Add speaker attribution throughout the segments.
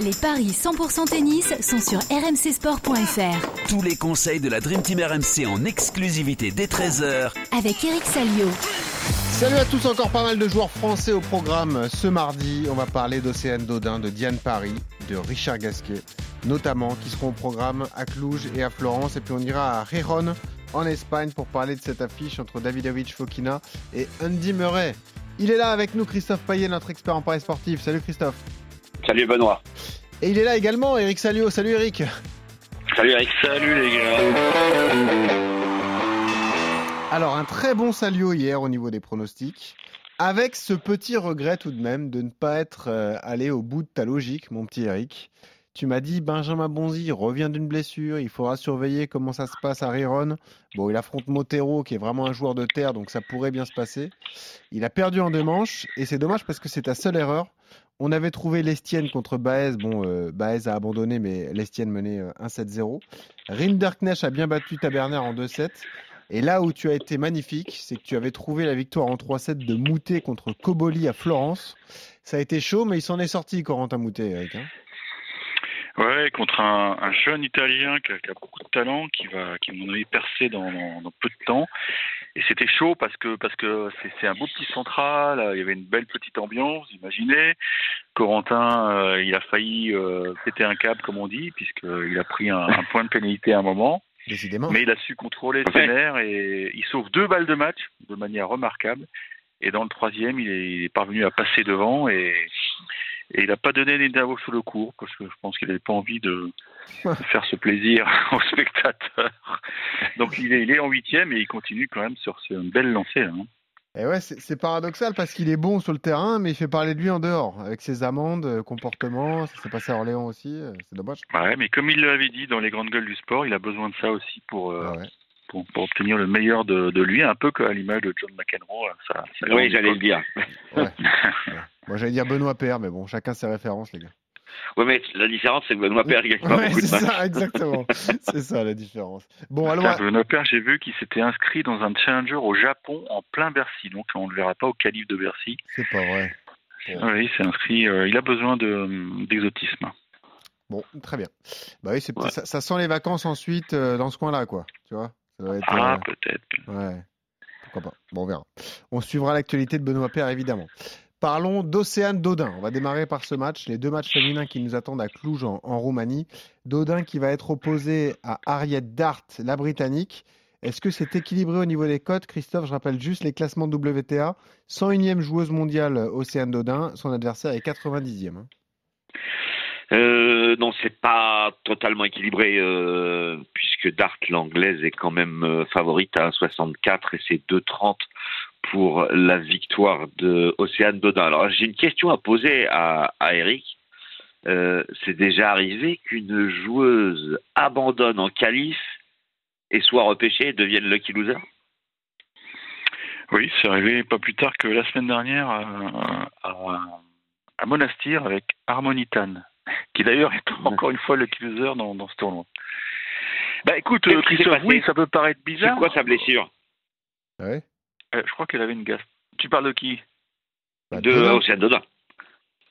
Speaker 1: Les paris 100% tennis sont sur rmcsport.fr.
Speaker 2: Tous les conseils de la Dream Team RMC en exclusivité dès 13h
Speaker 1: avec Eric Salio.
Speaker 3: Salut à tous, encore pas mal de joueurs français au programme ce mardi. On va parler d'Océane Dodin, de Diane Paris, de Richard Gasquet, notamment, qui seront au programme à Cluj et à Florence. Et puis on ira à Riron en Espagne pour parler de cette affiche entre Davidovich Fokina et Andy Murray. Il est là avec nous, Christophe Payet, notre expert en paris sportif. Salut Christophe.
Speaker 4: Salut Benoît.
Speaker 3: Et il est là également, Eric Salio. Salut Eric.
Speaker 4: Salut Eric.
Speaker 5: Salut les gars.
Speaker 3: Alors un très bon Salio hier au niveau des pronostics. Avec ce petit regret tout de même de ne pas être euh, allé au bout de ta logique, mon petit Eric. Tu m'as dit Benjamin Bonzi revient d'une blessure, il faudra surveiller comment ça se passe à Riron. Bon, il affronte Motero qui est vraiment un joueur de terre, donc ça pourrait bien se passer. Il a perdu en deux manches et c'est dommage parce que c'est ta seule erreur. On avait trouvé Lestienne contre Baez. Bon, euh, Baez a abandonné, mais Lestienne menait euh, 1-7-0. Rinderknecht a bien battu Taberner en 2-7. Et là où tu as été magnifique, c'est que tu avais trouvé la victoire en 3-7 de Moutet contre Coboli à Florence. Ça a été chaud, mais il s'en est sorti, Corentin Moutet, Eric. Hein
Speaker 5: Ouais, contre un, un jeune Italien qui a, qui a, beaucoup de talent, qui va, qui à mon avis percer dans, dans, dans peu de temps. Et c'était chaud parce que parce que c'est un beau petit central. Il y avait une belle petite ambiance. Imaginez, Corentin, euh, il a failli euh, péter un câble, comme on dit, puisqu'il a pris un, un, point de pénalité à un moment.
Speaker 3: Décidément.
Speaker 5: Mais il a su contrôler ses nerfs et il sauve deux balles de match de manière remarquable. Et dans le troisième, il est, il est parvenu à passer devant et et il n'a pas donné les Davos sous le cours parce que je pense qu'il n'avait pas envie de, faire ce plaisir aux spectateurs. Donc il est, il est en huitième et il continue quand même sur une belle lancée. Hein.
Speaker 3: Et ouais, c'est paradoxal parce qu'il est bon sur le terrain, mais il fait parler de lui en dehors, avec ses amendes, euh, comportements. Ça s'est passé à Orléans aussi, euh, c'est dommage.
Speaker 5: Ouais, mais comme il l'avait dit dans les grandes gueules du sport, il a besoin de ça aussi pour, euh, ah ouais. pour, pour, obtenir le meilleur de, de lui, un peu qu'à l'image de John McEnroe. Ça,
Speaker 4: ça oui, j'allais le dire.
Speaker 3: Ouais. Moi, j'allais dire Benoît Père, mais bon, chacun ses références, les gars.
Speaker 4: Oui, mais la différence, c'est que Benoît Père, il gagne pas
Speaker 3: ouais,
Speaker 4: beaucoup de matchs.
Speaker 3: Ça, exactement. c'est ça la différence. Bon, alors.
Speaker 5: Benoît Père, j'ai vu qu'il s'était inscrit dans un challenger au Japon en plein Bercy, donc on ne le verra pas au calife de Bercy.
Speaker 3: C'est pas vrai.
Speaker 5: Bon. Oui, il s'est inscrit. Euh, il a besoin d'exotisme.
Speaker 3: bon, très bien. Bah oui, ouais. ça, ça, sent les vacances ensuite euh, dans ce coin-là, quoi. Tu vois
Speaker 5: ça doit être, Ah, euh... peut-être.
Speaker 3: Ouais. Pourquoi pas. Bon, on verra. On suivra l'actualité de Benoît Père, évidemment. Parlons d'Océane Dodin. On va démarrer par ce match, les deux matchs féminins qui nous attendent à Cluj en, Roumanie. Dodin qui va être opposé à Harriet Dart, la Britannique. Est-ce que c'est équilibré au niveau des cotes? Christophe, je rappelle juste les classements WTA. 101e joueuse mondiale Océane Dodin, son adversaire est 90e. Hein.
Speaker 4: Euh, non, c'est pas totalement équilibré euh, puisque Dart, l'anglaise, est quand même euh, favorite à 1,64 et c'est 2,30 pour la victoire de Océane Dodin. Alors j'ai une question à poser à, à Eric. Euh, c'est déjà arrivé qu'une joueuse abandonne en qualif et soit repêchée et devienne lucky loser?
Speaker 5: Oui, c'est arrivé pas plus tard que la semaine dernière à, à, à Monastir avec Harmonitan, qui d'ailleurs est encore une fois lucky loser dans, dans ce tournoi. Bah écoute, euh, Christophe, oui, ça peut paraître bizarre.
Speaker 4: C'est quoi sa blessure?
Speaker 3: Ouais?
Speaker 5: Euh, je crois qu'elle avait une gastro. Tu parles de qui?
Speaker 4: Bah, De Océane Dodin.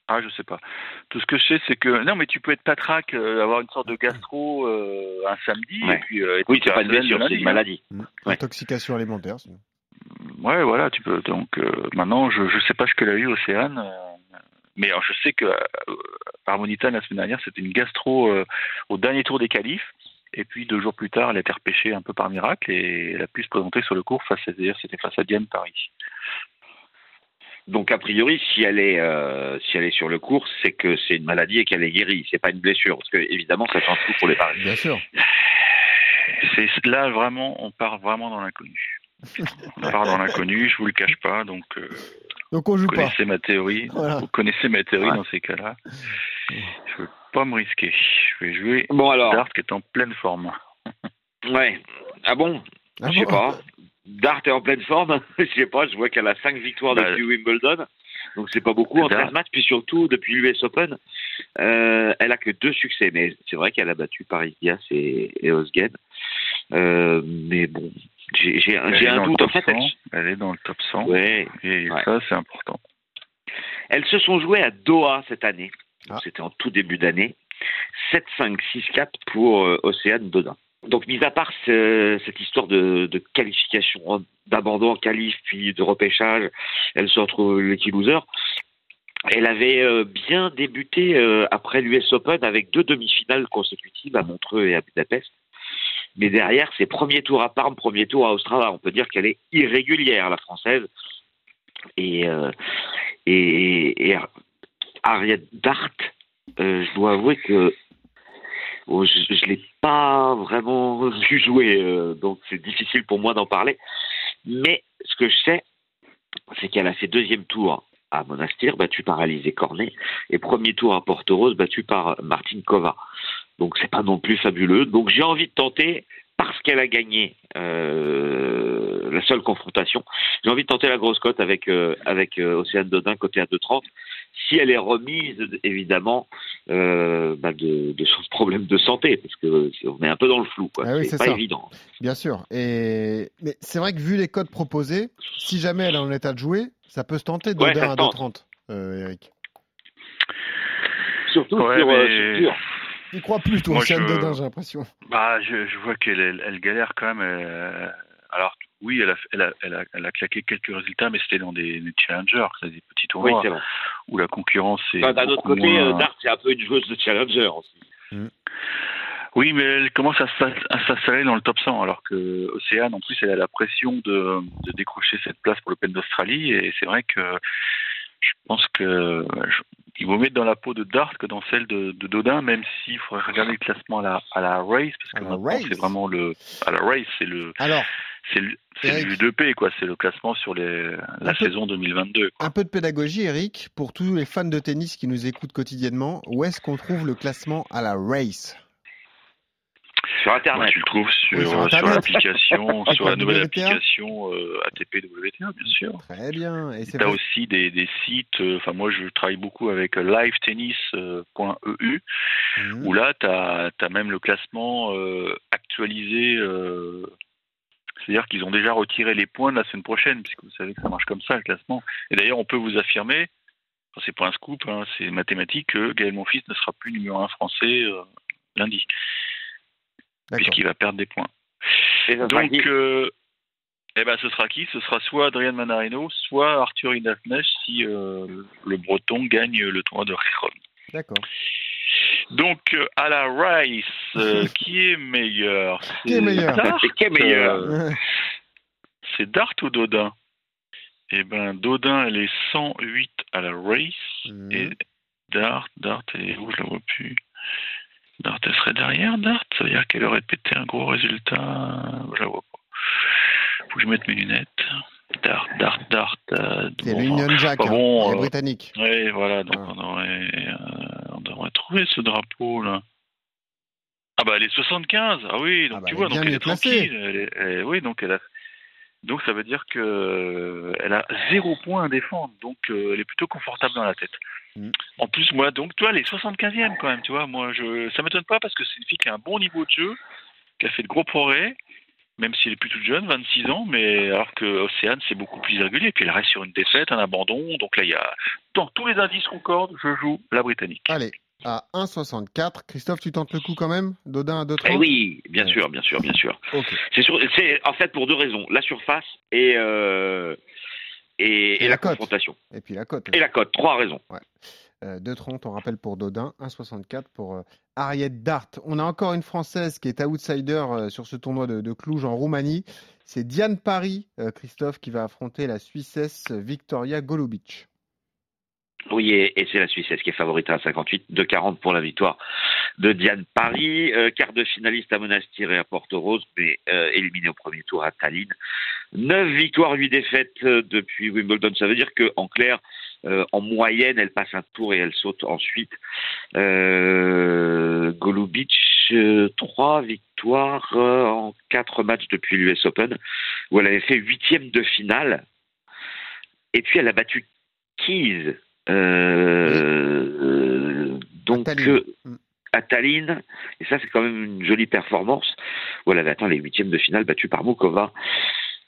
Speaker 5: Ah, je sais pas. Tout ce que je sais, c'est que non, mais tu peux être patraque, euh, avoir une sorte de gastro euh, un samedi,
Speaker 4: ouais.
Speaker 5: et puis. Euh,
Speaker 4: oui, c'est pas une blessure, c'est une maladie.
Speaker 3: Mmh. Ouais. Intoxication alimentaire. Sinon.
Speaker 5: Ouais, voilà, tu peux. Donc maintenant, je je sais pas ce qu'elle a eu, Océane. mais alors, je sais que Harmonita la semaine dernière, c'était une gastro au dernier tour des qualifs. Et puis deux jours plus tard, elle a été repêchée un peu par miracle et elle a pu se présenter sur le cours face à c'était face à Diane Paris.
Speaker 4: Donc a priori, si elle est euh, si elle est sur le cours, c'est que c'est une maladie et qu'elle est guérie. C'est pas une blessure parce que évidemment ça change tout pour les paris.
Speaker 3: Bien sûr.
Speaker 5: C'est là vraiment, on part vraiment dans l'inconnu. on part dans l'inconnu. Je vous le cache pas. Donc euh,
Speaker 3: donc on joue
Speaker 5: vous connaissez
Speaker 3: pas.
Speaker 5: ma théorie. Voilà. Vous connaissez ma théorie ouais. dans ces cas-là. Je veux pas me risquer. Je vais jouer
Speaker 4: bon, alors.
Speaker 5: Dart qui est en pleine forme.
Speaker 4: ouais. Ah bon ah Je sais bon pas. Dart est en pleine forme. je sais pas. Je vois qu'elle a 5 victoires bah, depuis Wimbledon. Donc c'est pas beaucoup en 13 matchs. Puis surtout, depuis l'US Open, euh, elle a que deux succès. Mais c'est vrai qu'elle a battu Paris Diaz et, et Osgen. Euh, mais bon, j'ai un doute. En fait,
Speaker 5: elle... elle... est dans le top 100.
Speaker 4: Ouais.
Speaker 5: Et
Speaker 4: ouais.
Speaker 5: ça, c'est important.
Speaker 4: Elles se sont jouées à Doha cette année.
Speaker 3: Ah.
Speaker 4: C'était en tout début d'année. 7-5, 6-4 pour euh, Océane Dodin. Donc, mis à part ce- cette histoire de, qualification, d'abandon en qualif, puis de repêchage, elle se retrouve lucky loser. Elle avait euh, bien débuté euh, après l'US Open avec deux demi-finales consécutives à Montreux et à Budapest. Mais derrière, ses premiers tours à Parme, premier tour à Ostrava, on peut dire qu'elle est irrégulière, la française. Et Ariette Dart, euh, je dois avouer que oh, je ne l'ai pas vraiment vu jouer, euh, donc c'est difficile pour moi d'en parler. Mais ce que je sais, c'est qu'elle a fait deuxième tour à Monastir, battue par Alizé Cornet, et premier tour à Porto Rose, battue par Martine Kova. Donc c'est pas non plus fabuleux. Donc j'ai envie de tenter, parce qu'elle a gagné euh, la seule confrontation, j'ai envie de tenter la grosse cote avec, avec euh, Océane Dodin côté à 2,30. Si elle est remise, évidemment, euh, bah, de, de son problème de santé, parce que on est un peu dans le flou, quoi.
Speaker 3: Ah oui,
Speaker 4: c'est pas
Speaker 3: ça.
Speaker 4: évident.
Speaker 3: Bien sûr. Et... Mais c'est vrai que vu les codes proposés, si jamais elle est en état de jouer, ça peut se tenter de
Speaker 4: Ouais, ça
Speaker 3: à
Speaker 4: se tente.
Speaker 3: 2,30, euh, Eric.
Speaker 4: Surtout
Speaker 5: Ouais,
Speaker 4: sur, euh,
Speaker 5: mais-
Speaker 4: sur dur.
Speaker 3: Tu crois plus, toi,
Speaker 5: Moi, je-
Speaker 3: Dodin, j'ai l'impression.
Speaker 5: Bah, je, je vois qu'elle elle, elle galère quand même. euh, alors, oui, elle a, elle, a, elle, a, elle a claqué quelques résultats, mais c'était dans des, des challengers, c'est des petits tournois où la concurrence est.
Speaker 4: Enfin, D'un autre côté,
Speaker 5: moins-
Speaker 4: euh, Dart, c'est un peu une joueuse de challenger aussi.
Speaker 5: Oui, mais elle commence à s'in- à s'installer dans le top 100, alors que Océane, en plus, elle a la pression de, de décrocher cette place pour l'Open d'Australie, et c'est vrai que je pense que je- il vaut mettre dans la peau de Dart que dans celle de, de Dodin, même s'il faudrait regarder le classement à la, à la race, parce que
Speaker 3: la
Speaker 5: maintenant
Speaker 3: race
Speaker 5: c'est vraiment le à la race, c'est le
Speaker 3: Alors,
Speaker 5: c'est le c'est
Speaker 3: Eric.
Speaker 5: le U2P quoi, c'est le classement sur les, la
Speaker 3: peu-
Speaker 5: saison 2022. quoi.
Speaker 3: un peu de pédagogie, Eric, pour tous les fans de tennis qui nous écoutent quotidiennement. Où est-ce qu'on trouve le classement à la race?
Speaker 4: Sur
Speaker 5: Ouais,
Speaker 4: Internet.
Speaker 5: tu le trouves sur,
Speaker 3: Oui, sur
Speaker 5: sur
Speaker 3: Internet.
Speaker 5: l'application, sur la nouvelle
Speaker 3: WTA.
Speaker 5: application euh, ATP WTA, bien sûr.
Speaker 3: Très bien. Et
Speaker 5: Tu as aussi des, des sites, euh, enfin moi je travaille beaucoup avec livetennis.eu,
Speaker 3: Mhm.
Speaker 5: où là tu as, même le classement euh, actualisé, euh, c'est-à-dire qu'ils ont déjà retiré les points de la semaine prochaine, puisque vous savez que ça marche comme ça le classement. Et d'ailleurs on peut vous affirmer, enfin, c'est pas un scoop, hein, c'est mathématique, que Gaël Monfils ne sera plus numéro un français euh, lundi,
Speaker 3: D'accord.
Speaker 5: puisqu'il va perdre des points.
Speaker 4: Et
Speaker 5: Donc, euh, eh ben, ce sera qui? Ce sera soit Adrien Manarino, soit Arthur Indafnesh si euh, le Breton gagne le tournoi de Riron.
Speaker 3: D'accord.
Speaker 5: Donc, euh, à la Rice, euh, qui est meilleur?
Speaker 3: Qui est meilleur?
Speaker 5: Dart,
Speaker 4: Et qui est meilleur?
Speaker 5: Euh, C'est Dart ou Dodin? Eh ben, Dodin, elle est 108 à la Race.
Speaker 3: Mhm.
Speaker 5: Et Dart, Dart, elle est où? Je la vois plus. Dart, elle serait derrière Dart? Ça veut dire qu'elle aurait pété un gros résultat Je la vois pas. Faut que je mette mes lunettes. Dart, Dart, Dart. euh,
Speaker 3: C'est
Speaker 5: bon,
Speaker 3: l'Union Jack, hein,
Speaker 5: bon, euh,
Speaker 3: Britanniques.
Speaker 5: Oui, voilà, donc
Speaker 3: Ah.
Speaker 5: on, aurait, euh, trouver ce drapeau là. Ah bah elle est 75, ah oui, donc
Speaker 3: Ah bah,
Speaker 5: tu vois, donc elle est tranquille. Elle est- elle est- oui, donc elle a, donc ça veut dire que euh, elle a zéro point à défendre, donc euh, elle est plutôt confortable dans la tête.
Speaker 3: Mm.
Speaker 5: En plus, moi, donc toi, elle est 75e quand même, tu vois. Moi, je, ça m'étonne pas parce que c'est une fille qui a un bon niveau de jeu, qui a fait de gros progrès, même si elle est plus toute jeune, 26 ans, mais alors que Océane, c'est beaucoup plus irrégulier. Puis elle reste sur une défaite, un abandon. Donc là, il y a, dans tous les indices concordent, je joue la Britannique.
Speaker 3: Allez, à 1,64. Christophe, tu tentes le coup quand même Dodin à 2,30
Speaker 4: Eh oui, bien sûr, bien sûr, bien sûr. C'est en fait pour deux raisons la surface et euh, et,
Speaker 3: Et
Speaker 4: et
Speaker 3: la
Speaker 4: la, confrontation
Speaker 3: Et puis la cote.
Speaker 4: et la cote. Trois raisons.
Speaker 3: Euh, 2,30, on rappelle pour Dodin, 1,64 pour euh, Ariette Dart. On a encore une Française qui est outsider euh, sur ce tournoi de, de Cluj en Roumanie. C'est Diane Paris, euh, Christophe, qui va affronter la Suissesse Victoria Golubic.
Speaker 4: Oui, et, c'est la Suissesse qui est favorite à 58, 2,40 pour la victoire de Diane Paris, euh, quart de finaliste à Monastir et à Porto Rose, mais euh, éliminé au premier tour à Tallinn. 9 victoires, 8 défaites euh, depuis Wimbledon. Ça veut dire que en clair, en moyenne, elle passe un tour et elle saute ensuite. Euh, Golubic, euh, victoires en quatre matchs depuis l'US Open, où elle avait fait huitième de finale. Et puis elle a battu Keys. Euh, donc euh, à Tallinn, et ça c'est quand même une jolie performance, où elle avait atteint les huitièmes de finale battue par Mokova.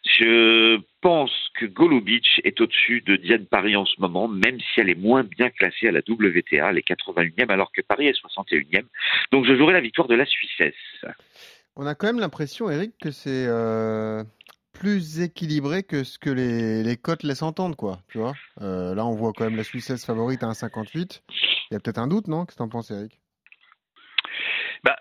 Speaker 4: Je pense que Golubic est au-dessus de Diane Paris en ce moment, même si elle est moins bien classée à la WTA, elle est 81e, alors que Paris est 61e. Donc je jouerai la victoire de la Suissesse.
Speaker 3: On a quand même l'impression, Eric, que c'est euh, plus équilibré que ce que les, les cotes laissent entendre, quoi. Tu vois Euh, Là, on voit quand même la Suissesse favorite à 1,58. Il y a peut-être un doute, non? Qu'est-ce que t'en penses, Eric?
Speaker 5: Bah,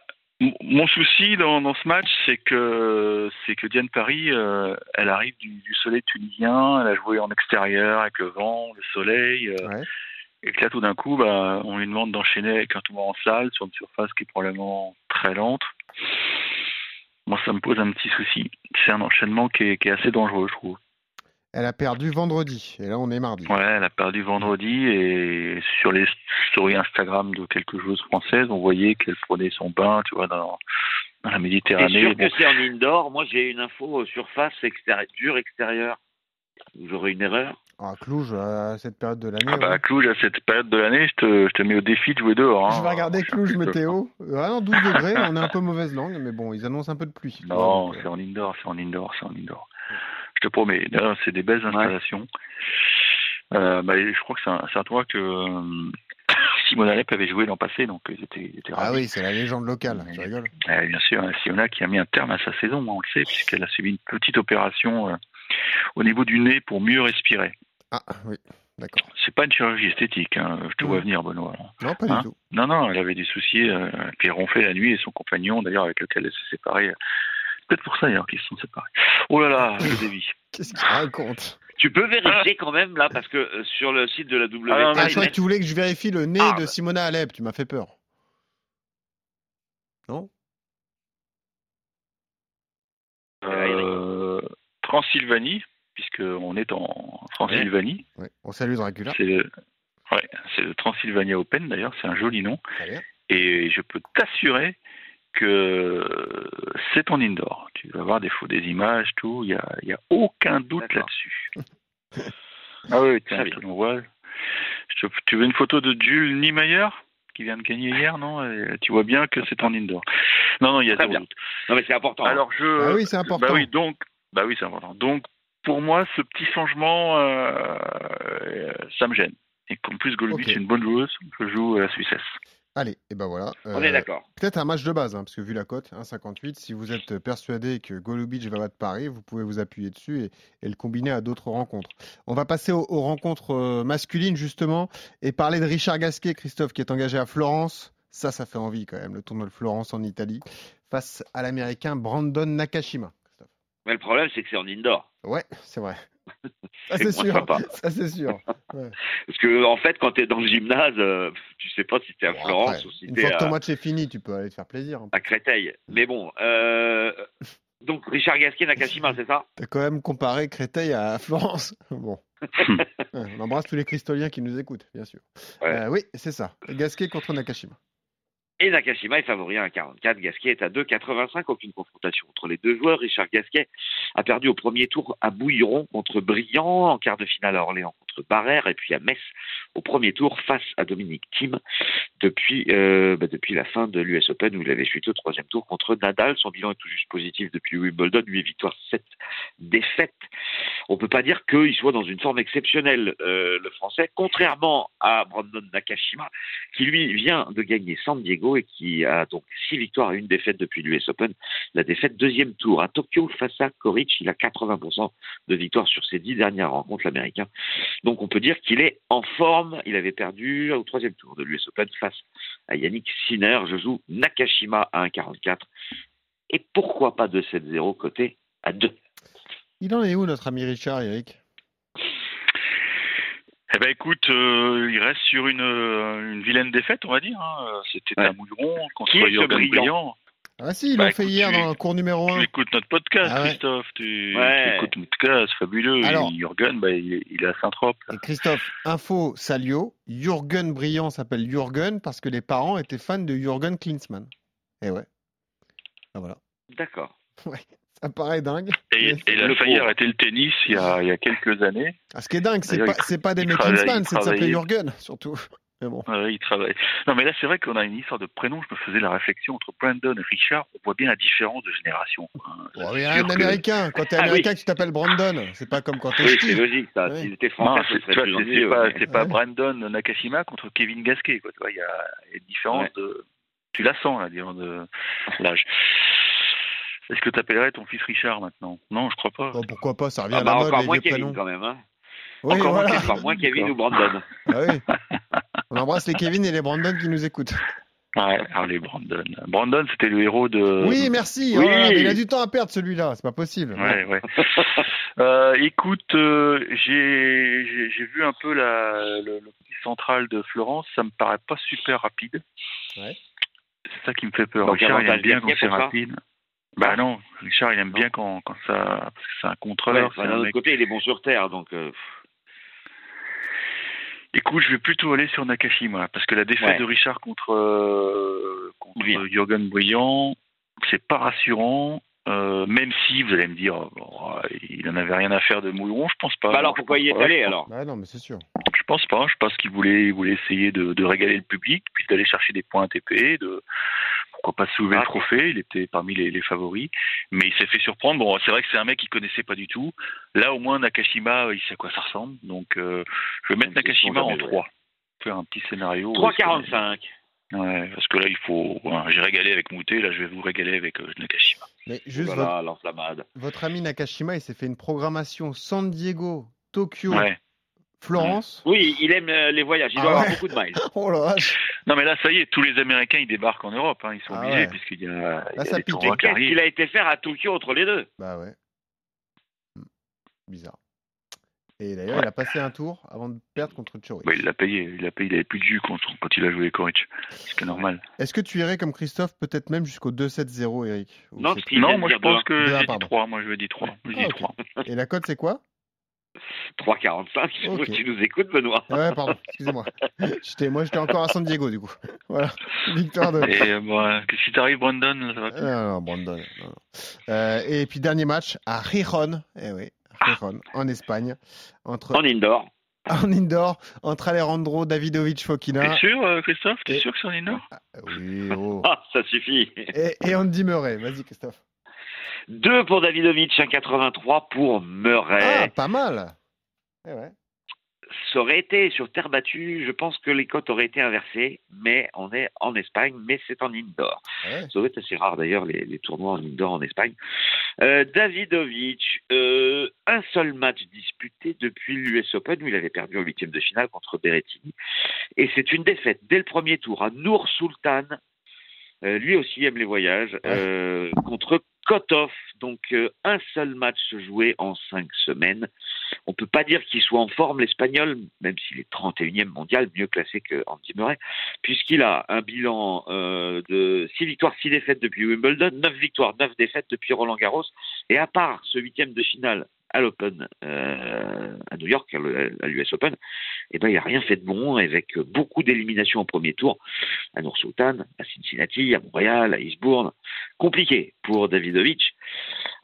Speaker 5: mon souci dans, dans ce match, c'est que c'est que Diane Paris, euh, elle arrive du, du soleil tunisien, elle a joué en extérieur avec le vent, le soleil, euh,
Speaker 3: Ouais.
Speaker 5: et que là tout d'un coup, bah, on lui demande d'enchaîner avec un tournoi en salle sur une surface qui est probablement très lente. Moi, ça me pose un petit souci. C'est un enchaînement qui est, qui est assez dangereux, je trouve.
Speaker 3: Elle a perdu vendredi, et là, on est mardi.
Speaker 5: Ouais, elle a perdu vendredi et sur les stories Instagram de quelques joueuses françaises, on voyait qu'elle prenait son bain, tu vois, dans, dans la Méditerranée.
Speaker 4: sûr
Speaker 5: Bon,
Speaker 4: que c'est en indoor Moi, j'ai une info surface extérieure, dur extérieur. J'aurais une erreur
Speaker 3: Ah, Cluj, à cette période de l'année.
Speaker 5: Ah bah,
Speaker 3: ouais.
Speaker 5: à Cluj, à cette période de l'année, je te, je te mets au défi de jouer dehors. hein.
Speaker 3: Je vais regarder Cluj météo. Ah non, 12 degrés, on est un peu mauvaise langue, mais bon, ils annoncent un peu de pluie.
Speaker 5: Non,
Speaker 3: euh,
Speaker 5: c'est en indoor, c'est en indoor, c'est en indoor. Je te promets, d'ailleurs, c'est des belles installations. Euh, bah, je crois que c'est un, un tournoi que euh, Simone Alep avait joué l'an passé, donc ils étaient, ils étaient
Speaker 3: Ah
Speaker 5: ravis.
Speaker 3: oui, c'est la légende locale, tu rigoles.
Speaker 5: Euh, bien sûr, hein, Simona qui a mis un terme à sa saison, on le sait, puisqu'elle a subi une petite opération euh, au niveau du nez pour mieux respirer.
Speaker 3: Ah oui, d'accord.
Speaker 5: C'est pas une chirurgie esthétique, hein, je te vois
Speaker 3: Mhm.
Speaker 5: venir, Benoît.
Speaker 3: Non, pas
Speaker 5: Hein
Speaker 3: du tout.
Speaker 5: Non, non, elle avait des soucis, euh, puis elle ronflait la nuit, et son compagnon, d'ailleurs, avec lequel elle s'est séparée, euh, peut-être pour ça d'ailleurs qu'ils se sont séparés. Oh là là, je dévie.
Speaker 3: Qu'est-ce qu'il raconte?
Speaker 4: Tu peux vérifier quand même là, parce que euh, sur le site de la WTA,
Speaker 5: Ah, non,
Speaker 3: Ah, je croyais
Speaker 4: mettent-
Speaker 3: que tu voulais que je vérifie le nez
Speaker 4: Ah,
Speaker 3: de
Speaker 4: bah.
Speaker 3: Simona Alep, tu m'as fait peur. Non?
Speaker 5: Euh, Transylvanie, puisqu'on est en Transylvanie,
Speaker 3: Ouais. On salue Dracula.
Speaker 5: c'est le, ouais, c'est le Transylvania Open d'ailleurs, c'est un joli nom. Et je peux t'assurer que c'est en indoor. Tu vas voir des photos, des images, tout. Il n'y a, y a aucun doute
Speaker 4: D'accord.
Speaker 5: là-dessus. ah oui, tiens,
Speaker 4: Très bien.
Speaker 5: je te l'envoie. Je te- Tu veux une photo de Jules Niemeyer qui vient de gagner hier, non? Et Tu vois bien que c'est en indoor. Non, non, il y a
Speaker 4: Très
Speaker 5: zéro
Speaker 4: bien.
Speaker 5: doute.
Speaker 4: Non, mais c'est important. hein.
Speaker 5: Alors je.
Speaker 3: Ah oui, c'est important.
Speaker 5: Bah oui, donc. Bah oui, c'est important. Donc, pour moi, ce petit changement, euh, euh, ça me gêne. Et qu'en plus, Golubic est une bonne joueuse, je joue à la Suissesse.
Speaker 3: Allez, et ben voilà.
Speaker 4: On
Speaker 3: Euh,
Speaker 4: est d'accord.
Speaker 3: Peut-être un match de base, hein, parce que vu la cote, 1,58, si vous êtes persuadé que Golubic va battre Paris, vous pouvez vous appuyer dessus et, et le combiner à d'autres rencontres. On va passer aux, aux rencontres euh, masculines, justement, et parler de Richard Gasquet, Christophe, qui est engagé à Florence. Ça, ça fait envie quand même, le tournoi de Florence en Italie, face à l'Américain Brandon Nakashima. Christophe.
Speaker 4: Mais le problème, c'est que c'est en indoor.
Speaker 3: Ouais, c'est vrai. Ça,
Speaker 4: C'est
Speaker 3: sûr. Ça, c'est sûr.
Speaker 4: Parce que, en fait, quand tu es dans le gymnase, euh, tu sais pas si t'es à
Speaker 3: Bon,
Speaker 4: Florence
Speaker 3: après,
Speaker 4: ou si
Speaker 3: une
Speaker 4: t'es
Speaker 3: fois que ton
Speaker 4: à,
Speaker 3: match est fini, tu peux aller te faire plaisir. hein.
Speaker 4: à Créteil. Mais bon, euh, donc Richard Gasquet, Nakashima, c'est ça?
Speaker 3: T'as quand même comparé Créteil à Florence. Bon. Ouais, On embrasse tous les cristoliens qui nous écoutent, bien sûr.
Speaker 4: Ouais.
Speaker 3: Euh, oui, c'est ça. Gasquet contre Nakashima.
Speaker 4: Et Nakashima est favori à 1,44. Gasquet est à 2,85. Aucune confrontation entre les deux joueurs. Richard Gasquet a perdu au premier tour à Bouilleron contre Briand, en quart de finale à Orléans contre Barrère, et puis à Metz au premier tour face à Dominique Thiem depuis, euh, bah, depuis la fin de l'US Open où il avait chuté au troisième tour contre Nadal. Son bilan est tout juste positif depuis Wimbledon. 8 victoires, 7 défaites. On peut pas dire qu'il soit dans une forme exceptionnelle, euh, le français, contrairement à Brandon Nakashima, qui lui vient de gagner San Diego et qui a donc six victoires et une défaite depuis l'US Open. La défaite deuxième tour à Tokyo face à Koric, il a 80% de victoires sur ses dix dernières rencontres, l'américain. Donc on peut dire qu'il est en forme. Il avait perdu au troisième tour de l'US Open face à Yannick Sinner. Je joue Nakashima à 1,44 et pourquoi pas 2-7-0 côté à 2.
Speaker 3: Il en est où notre ami Richard, Eric?
Speaker 5: Eh ben écoute, euh, il reste sur une, euh, une vilaine défaite, on va dire. hein. C'était
Speaker 4: Ouais.
Speaker 5: à Mouilleron contre
Speaker 4: Qui est ce
Speaker 5: Jürgen
Speaker 4: brillant?
Speaker 5: Brillant.
Speaker 3: Ah si, ils
Speaker 5: Bah,
Speaker 3: l'ont fait
Speaker 5: écoute,
Speaker 3: hier
Speaker 5: tu-
Speaker 3: dans le cours numéro
Speaker 5: Tu
Speaker 3: 1.
Speaker 5: écoutes notre podcast,
Speaker 3: Ah ouais.
Speaker 5: Christophe. Tu,
Speaker 4: Ouais.
Speaker 5: tu écoutes notre podcast, fabuleux.
Speaker 3: Alors-
Speaker 5: Et Jürgen, bah, il, est- il est à Saint-Trope.
Speaker 3: Christophe, info Salio, Jürgen Briand s'appelle Jürgen parce que les parents étaient fans de Jürgen Klinsmann. Et ouais. Ah voilà.
Speaker 4: D'accord.
Speaker 3: Ça paraît dingue.
Speaker 5: Et, et il a
Speaker 4: Le
Speaker 5: failli
Speaker 4: pauvre.
Speaker 5: arrêter le tennis il y a, il y a quelques années.
Speaker 3: Ah, ce qui est dingue, c'est pas, pas
Speaker 5: travaille-
Speaker 3: Klinsmann, c'est de s'appeler
Speaker 5: travaillait-
Speaker 3: Jürgen, surtout. Mais bon.
Speaker 5: Il travaille. Non, mais là, c'est vrai qu'on a une histoire de prénom. Je me faisais la réflexion entre Brandon et Richard. On voit bien la différence de génération. hein.
Speaker 3: Mais
Speaker 5: sûr
Speaker 3: un
Speaker 5: que-
Speaker 3: américain, quand t'es
Speaker 4: Ah oui.
Speaker 3: américain, tu t'appelles Brandon. C'est pas comme quand t'es
Speaker 4: Oui, c'est logique, ça. S'ils étaient français,
Speaker 5: c'est pas,
Speaker 3: Ouais.
Speaker 5: Brandon Nakashima contre Kevin Gasquet. Quoi. Tu vois, il y a il y a une différence
Speaker 4: Ouais.
Speaker 5: de. Tu la sens, là, disons, de l'âge. Est-ce que tu appellerais ton fils Richard maintenant? Non, je crois pas.
Speaker 3: Bon, pourquoi pas, ça revient
Speaker 4: Ah
Speaker 3: à
Speaker 4: bah,
Speaker 3: la mode,
Speaker 4: encore
Speaker 3: les
Speaker 4: moins
Speaker 3: vieux
Speaker 4: Kevin
Speaker 3: prénoms.
Speaker 4: quand même. Hein.
Speaker 3: Oui,
Speaker 4: encore,
Speaker 3: voilà.
Speaker 4: moins, Kevin ou Brandon.
Speaker 3: Ah oui. On embrasse les Kevin et les Brandon qui nous écoutent.
Speaker 5: Ouais, allez, Brandon. Brandon, c'était le héros de.
Speaker 3: Oui, merci.
Speaker 4: oui.
Speaker 3: Oh mais il a du temps à perdre celui-là, c'est pas possible.
Speaker 5: Ouais, ouais. Euh, écoute, euh, j'ai vu un peu la, le, le petit central de Florence. Ça me paraît pas super rapide.
Speaker 3: Ouais.
Speaker 5: C'est ça qui me fait peur.
Speaker 4: Donc,
Speaker 5: Richard, il aime bien quand c'est rapide. Bah non, Richard, il aime
Speaker 4: Non.
Speaker 5: bien quand, quand ça. Parce que c'est un
Speaker 4: enfin,
Speaker 5: c'est
Speaker 4: D'un
Speaker 5: un
Speaker 4: autre
Speaker 5: mec-
Speaker 4: côté, il est bon sur Terre, donc... euh,
Speaker 5: Écoute, je vais plutôt aller sur Nakashima parce que la défaite
Speaker 4: Ouais.
Speaker 5: de Richard contre, euh, contre
Speaker 4: Brillant.
Speaker 5: Jürgen Briand, c'est pas rassurant. euh, même si vous allez me dire, oh, il en avait rien à faire de Mouillon, je pense pas.
Speaker 4: Bah alors pourquoi y est allé alors
Speaker 3: Bah non, mais c'est sûr.
Speaker 5: Je pense pas. Je pense qu'il voulait, il voulait essayer de, de régaler le public, puis d'aller chercher des points TP, de pourquoi pas soulever
Speaker 4: Ah.
Speaker 5: le trophée. Il était parmi les, les favoris, mais il s'est fait surprendre. Bon, c'est vrai que c'est un mec qu'il connaissait pas du tout. Là, au moins Nakashima, il sait à quoi ça ressemble. Donc, euh, je vais mettre Nakashima en
Speaker 4: jamais
Speaker 5: 3. Faire un petit scénario.
Speaker 4: 3,45.
Speaker 5: Ouais, parce que là, il faut. J'ai régalé avec Moutet, là, je vais vous régaler avec euh, Nakashima.
Speaker 3: Mais juste votre,
Speaker 4: Voilà, l'enflammade.
Speaker 3: votre ami Nakashima, il s'est fait une programmation San Diego, Tokyo,
Speaker 5: Ouais.
Speaker 3: Florence.
Speaker 4: Oui, il aime euh, les voyages, il
Speaker 3: Ah
Speaker 4: doit avoir beaucoup de miles.
Speaker 3: Oh la vache.
Speaker 5: Non, mais là, ça y est, tous les Américains, ils débarquent en Europe. Hein, ils sont
Speaker 3: Ah
Speaker 5: obligés,
Speaker 3: ouais.
Speaker 5: puisqu'il y a, il y a
Speaker 3: ça
Speaker 5: des
Speaker 3: pique.
Speaker 5: tournois qui
Speaker 4: Qu'est-ce
Speaker 5: arrivent.
Speaker 4: qu'il a été faire à Tokyo entre les deux
Speaker 3: Bah ouais. Hmm. Bizarre. Et d'ailleurs, il a passé un tour avant de perdre contre Chori.
Speaker 5: Ouais, il l'a payé, il l'a payé, il avait plus de jus quand, quand il a joué Koric. Ce qui est normal.
Speaker 3: Est-ce que tu irais comme Christophe, peut-être même jusqu'au 2-7-0, Eric? Ou
Speaker 4: Non,
Speaker 5: Non, moi je pense
Speaker 4: deux.
Speaker 5: que j'ai dit
Speaker 3: pardon.
Speaker 5: 3, moi je vais dire 3. Je
Speaker 3: Ah,
Speaker 5: dis
Speaker 3: ok.
Speaker 5: 3.
Speaker 3: Et la cote, c'est quoi?
Speaker 4: 3,45. Je
Speaker 3: Ok.
Speaker 4: vois que tu nous écoutes, Benoît.
Speaker 3: Ah Ouais, pardon, excusez-moi. J'étais, moi, j'étais encore à San Diego, du coup. Voilà, victoire de...
Speaker 5: Et euh, bon, euh, si t'arrives Brandon, là, ça va plus?
Speaker 3: Ah, non, Brandon. non, non. Euh, et puis, dernier match à Gijón, eh oui, en Espagne, entre,
Speaker 4: En indoor.
Speaker 3: en indoor, entre Alejandro Davidovic
Speaker 5: T'es
Speaker 3: Fokina
Speaker 5: sûr, euh, Christophe? T'es
Speaker 3: Et-
Speaker 5: sûr que c'est en indoor?
Speaker 3: Oui, oh.
Speaker 4: Ah, ça suffit.
Speaker 3: et, et Andy Murray. Vas-y, Christophe.
Speaker 4: 2 pour Davidovic, 1,83 pour Murray.
Speaker 3: Ah, pas mal. Eh ouais.
Speaker 4: ça aurait été sur terre battue, je pense que les cotes auraient été inversées, mais on est en Espagne, mais c'est en indoor.
Speaker 3: Ouais.
Speaker 4: Ça aurait été assez rare d'ailleurs les, les tournois en indoor en Espagne. Euh, Davidovic, euh, un seul match disputé depuis l'US Open où il avait perdu en huitième de finale contre Berrettini, et c'est une défaite dès le premier tour à Nour Sultan. Euh, lui aussi aime les voyages contre Kotov. Donc euh, un seul match joué en cinq semaines. On peut pas dire qu'il soit en forme l'Espagnol, même s'il est 31e mondial, mieux classé que Andy Murray, puisqu'il a un bilan euh, de 6 victoires, 6 défaites depuis Wimbledon, 9 victoires, 9 défaites depuis Roland Garros, et à part ce huitième de finale à l'Open euh, à New York, à l'US Open, eh ben, il n'a rien fait de bon, avec beaucoup d'éliminations au premier tour, à Nour Sultan, à Cincinnati, à Montréal, à Eastbourne. Compliqué pour Davidovic.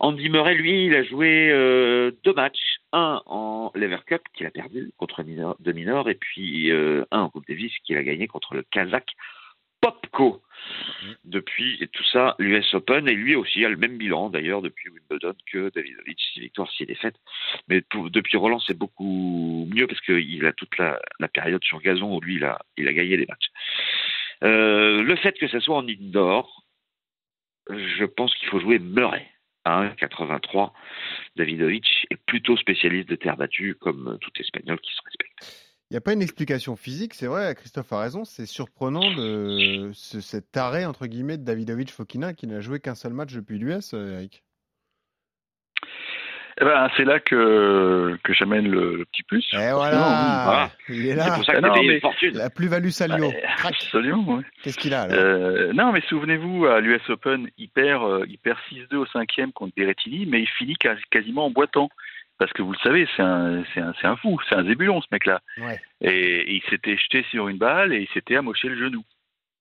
Speaker 4: Andy Murray, lui, il a joué euh, deux matchs, un en Lever Cup qu'il a perdu contre Minor, de Minor, et puis euh, un en Coupe Davis qu'il a gagné contre le Kazakh Popko. Depuis et tout ça, l'US Open, et lui aussi a le même bilan d'ailleurs depuis Wimbledon que Davidovic, 6 victoires, 6 défaites. Mais pour- depuis Roland, c'est beaucoup mieux parce qu'il a toute la, la période sur gazon où lui, il a, il a gagné les matchs. Euh, le fait que ça soit en indoor, je pense qu'il faut jouer Murray à 1,83. Davidovic est plutôt spécialiste de terre battue, comme tout Espagnol qui se respecte.
Speaker 3: Il n'y a pas une explication physique, c'est vrai, Christophe a raison, c'est surprenant de ce- cet arrêt, entre guillemets, de Davidovic Fokina qui n'a joué qu'un seul match depuis l'US, euh, Eric?
Speaker 5: Eh ben, c'est là que, que j'amène le, le petit plus.
Speaker 3: Et
Speaker 5: Forcément,
Speaker 3: voilà,
Speaker 4: voilà.
Speaker 3: il est
Speaker 4: C'est
Speaker 3: là.
Speaker 4: pour ça que
Speaker 5: non,
Speaker 4: payé fortune.
Speaker 3: La plus-value Salio.
Speaker 5: Absolument, ouais.
Speaker 3: Qu'est-ce qu'il a alors?
Speaker 5: Euh, non, mais souvenez-vous, à l'US Open, il perd, euh, il perd 6-2 au cinquième contre Berrettini, mais il finit quas- quasiment en boitant. Parce que vous le savez, c'est un, c'est un, c'est un fou, c'est un zébulon ce mec-là.
Speaker 3: Ouais,
Speaker 5: Et, et il s'était jeté sur une balle et il s'était amoché le genou.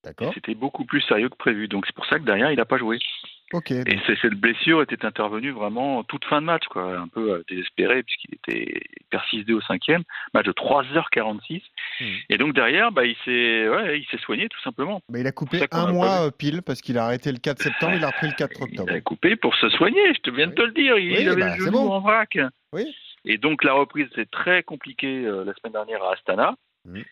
Speaker 3: d'accord.
Speaker 5: C'était beaucoup plus sérieux que prévu. Donc c'est pour ça que derrière, il n'a pas joué. Et cette blessure était intervenue vraiment en toute fin de match, quoi, un peu euh, désespéré puisqu'il était il perd 6-2 au cinquième, match de 3h46.
Speaker 3: Hmm.
Speaker 5: Et donc derrière, bah, il s'est ouais, il s'est soigné tout simplement.
Speaker 3: Bah, il a coupé un mois euh, pile parce qu'il a arrêté le 4 septembre, il a repris le 4
Speaker 5: Il
Speaker 3: octobre.
Speaker 5: a coupé pour se soigner, je te viens de te le dire. Il
Speaker 3: Oui,
Speaker 5: avait
Speaker 3: bah,
Speaker 5: le genou
Speaker 3: bon.
Speaker 5: en vrac.
Speaker 3: Oui.
Speaker 5: Et donc la reprise, c'est très compliqué euh, la semaine dernière à Astana.
Speaker 3: Mhm.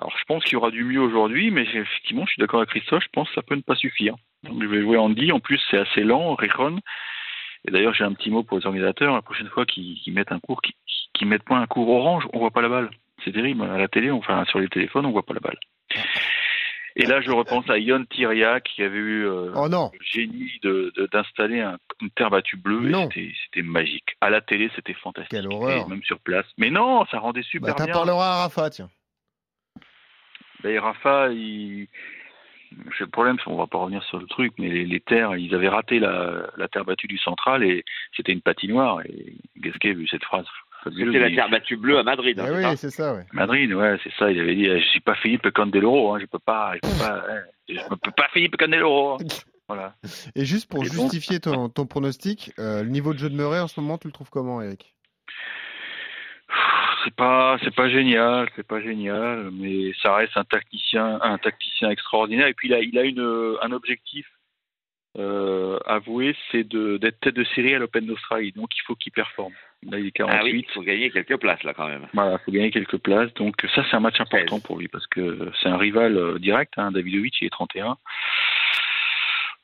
Speaker 5: Alors je pense qu'il y aura du mieux aujourd'hui, mais effectivement, je suis d'accord avec Christophe, je pense que ça peut ne pas suffire. Donc je vais jouer Andy, en plus c'est assez lent, Recon. Et d'ailleurs j'ai un petit mot pour les organisateurs, la prochaine fois qu'ils mettent un cours, qu'ils mettent pas un cours orange, on voit pas la balle. C'est terrible, à la télé, enfin sur les téléphones, on voit pas la balle. Et là je repense à Yon Tiria qui avait eu euh,
Speaker 3: Oh non,
Speaker 5: le génie de- de- d'installer un- une terre battue bleue et c'était- magique. À la télé, c'était fantastique.
Speaker 3: Quelle horreur.
Speaker 5: Et même sur place. Mais non, ça rendait super
Speaker 3: bah, t'en
Speaker 5: bien.
Speaker 3: parleras à Rafa, tiens.
Speaker 5: Ben, Rafa, il... le problème, c'est qu'on va pas revenir sur le truc, mais les, les terres, ils avaient raté la, la terre battue du central et c'était une patinoire. Et Gasquet a vu cette phrase.
Speaker 4: C'était la terre battue bleue à Madrid. hein,
Speaker 3: Eh
Speaker 4: c'est ça
Speaker 3: oui, c'est ça, ouais.
Speaker 5: Madrid, ouais, c'est ça. Il avait dit, je suis pas Philippe Candeloro, hein, je peux pas, je peux pas, hein, je ne peux pas Philippe Candeloro. hein. Voilà.
Speaker 3: Et juste pour
Speaker 5: Et
Speaker 3: justifier ton, ton pronostic, euh, le niveau de jeu de Murray en ce moment, tu le trouves comment, Eric?
Speaker 5: C'est pas, c'est pas génial, c'est pas génial, mais ça reste un tacticien, un tacticien extraordinaire. Et puis il a, il a une, un objectif euh, avoué, c'est de, d'être tête de série à l'Open d'Australie. Donc il faut qu'il performe. Là il est 48.
Speaker 4: Ah oui, il faut gagner quelques places là quand même.
Speaker 5: Voilà, faut gagner quelques places. Donc ça c'est un match important pour lui parce que c'est un rival euh, direct. Hein, Davidovic il est 31.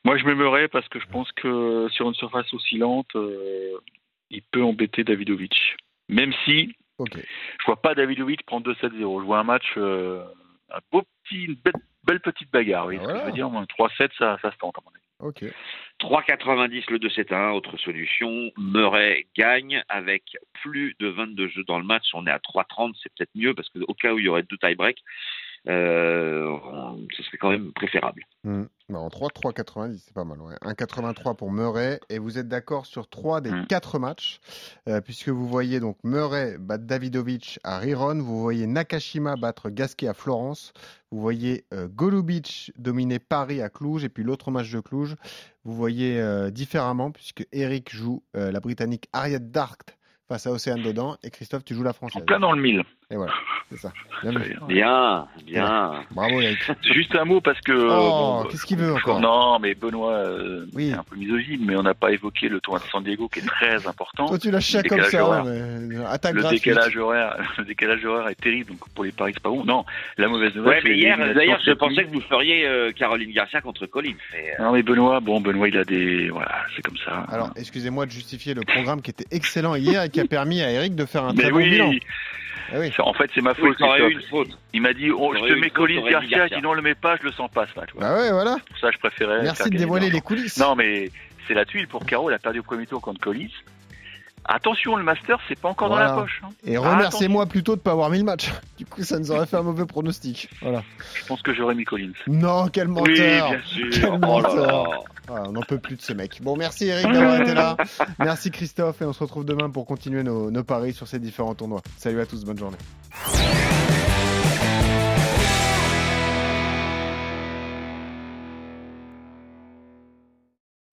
Speaker 5: Moi je m'aimerais parce que je pense que sur une surface oscillante, euh, il peut embêter Davidovic. Même si
Speaker 3: Ok.
Speaker 5: je vois pas Davidovic prendre 2-7-0. Je vois un match, euh, un beau petit, une belle, belle petite bagarre. Oui,
Speaker 3: Ah,
Speaker 5: ce que
Speaker 3: voilà.
Speaker 5: je veux dire, moi, 3-7, ça, ça se tente à mon avis.
Speaker 3: Ok.
Speaker 4: 3,90 le 2-7-1, autre solution. Murray gagne avec plus de 22 jeux dans le match. On est à 3,30, c'est peut-être mieux parce qu'au cas où il y aurait deux tie-breaks, euh, on- ce serait quand même préférable.
Speaker 3: Hmm. Bah, en 3, 3,90, c'est pas mal. Ouais. 1,83 pour Murray. Et vous êtes d'accord sur 3 des
Speaker 5: Hmm.
Speaker 3: 4 matchs, euh, puisque vous voyez donc Murray battre Davidovic à Riron, vous voyez Nakashima battre Gasquet à Florence, vous voyez euh, Golubic dominer Paris à Cluj, et puis l'autre match de Cluj, vous voyez euh, différemment, puisque Eric joue euh, la Britannique Ariette Dart face à Océane Dodan, et Christophe, tu joues la
Speaker 5: En
Speaker 3: Française.
Speaker 5: plein dans le mille.
Speaker 3: Et voilà, c'est ça. Bien.
Speaker 4: Bien, bien.
Speaker 3: Bravo Eric.
Speaker 5: Juste un mot parce que.
Speaker 3: Oh,
Speaker 5: bon,
Speaker 3: qu'est-ce qu'il veut encore?
Speaker 5: Non, mais Benoît euh,
Speaker 3: Oui.
Speaker 5: est un peu misogyne, mais on n'a pas évoqué le tournoi de San Diego qui est très important.
Speaker 3: Toi, tu lâches comme
Speaker 5: décalage
Speaker 3: ça,
Speaker 5: horaire.
Speaker 3: mais... euh, attaque
Speaker 5: Le
Speaker 3: gratuite.
Speaker 5: décalage horaire, le décalage horaire est terrible, donc pour les paris c'est pas bon. Non, la mauvaise nouvelle.
Speaker 4: Ouais,
Speaker 5: c'est
Speaker 4: mais hier,
Speaker 5: l'élimination
Speaker 4: d'ailleurs, je pensais que vous feriez euh, Caroline Garcia contre Collins. euh,
Speaker 5: Non mais Benoît, bon Benoît il a des, voilà, c'est comme ça.
Speaker 3: Alors, excusez-moi de justifier le programme qui était excellent hier et qui a permis à Eric de faire un
Speaker 5: mais
Speaker 3: très bon
Speaker 5: oui,
Speaker 3: bilan. Eh oui.
Speaker 5: Ça, en fait c'est ma faute.
Speaker 4: ça une.
Speaker 5: Il m'a dit, oh, je te mets
Speaker 4: dit
Speaker 5: Garcia,
Speaker 4: Garcia.
Speaker 5: sinon on le met pas, je le sens pas ce match.
Speaker 3: Bah ouais, voilà.
Speaker 5: Pour ça je préférais.
Speaker 3: Merci de dévoiler les coulisses.
Speaker 5: Non mais c'est la tuile pour Caro, elle a perdu au premier tour contre Collis. Attention, le Master, c'est pas encore dans la poche. hein.
Speaker 3: Et remerciez-moi plutôt de pas avoir mis le match. Du coup, ça nous aurait fait un mauvais pronostic. Voilà.
Speaker 5: Je pense que j'aurais mis Collins.
Speaker 3: Non, quel
Speaker 5: Oui,
Speaker 3: menteur.
Speaker 5: bien sûr.
Speaker 3: Quel
Speaker 4: Oh
Speaker 3: menteur.
Speaker 4: là.
Speaker 3: Ah, on n'en peut plus de ces mecs. Bon, merci Eric d'avoir été là. Merci Christophe et on se retrouve demain pour continuer nos, nos paris sur ces différents tournois. Salut à tous, bonne journée.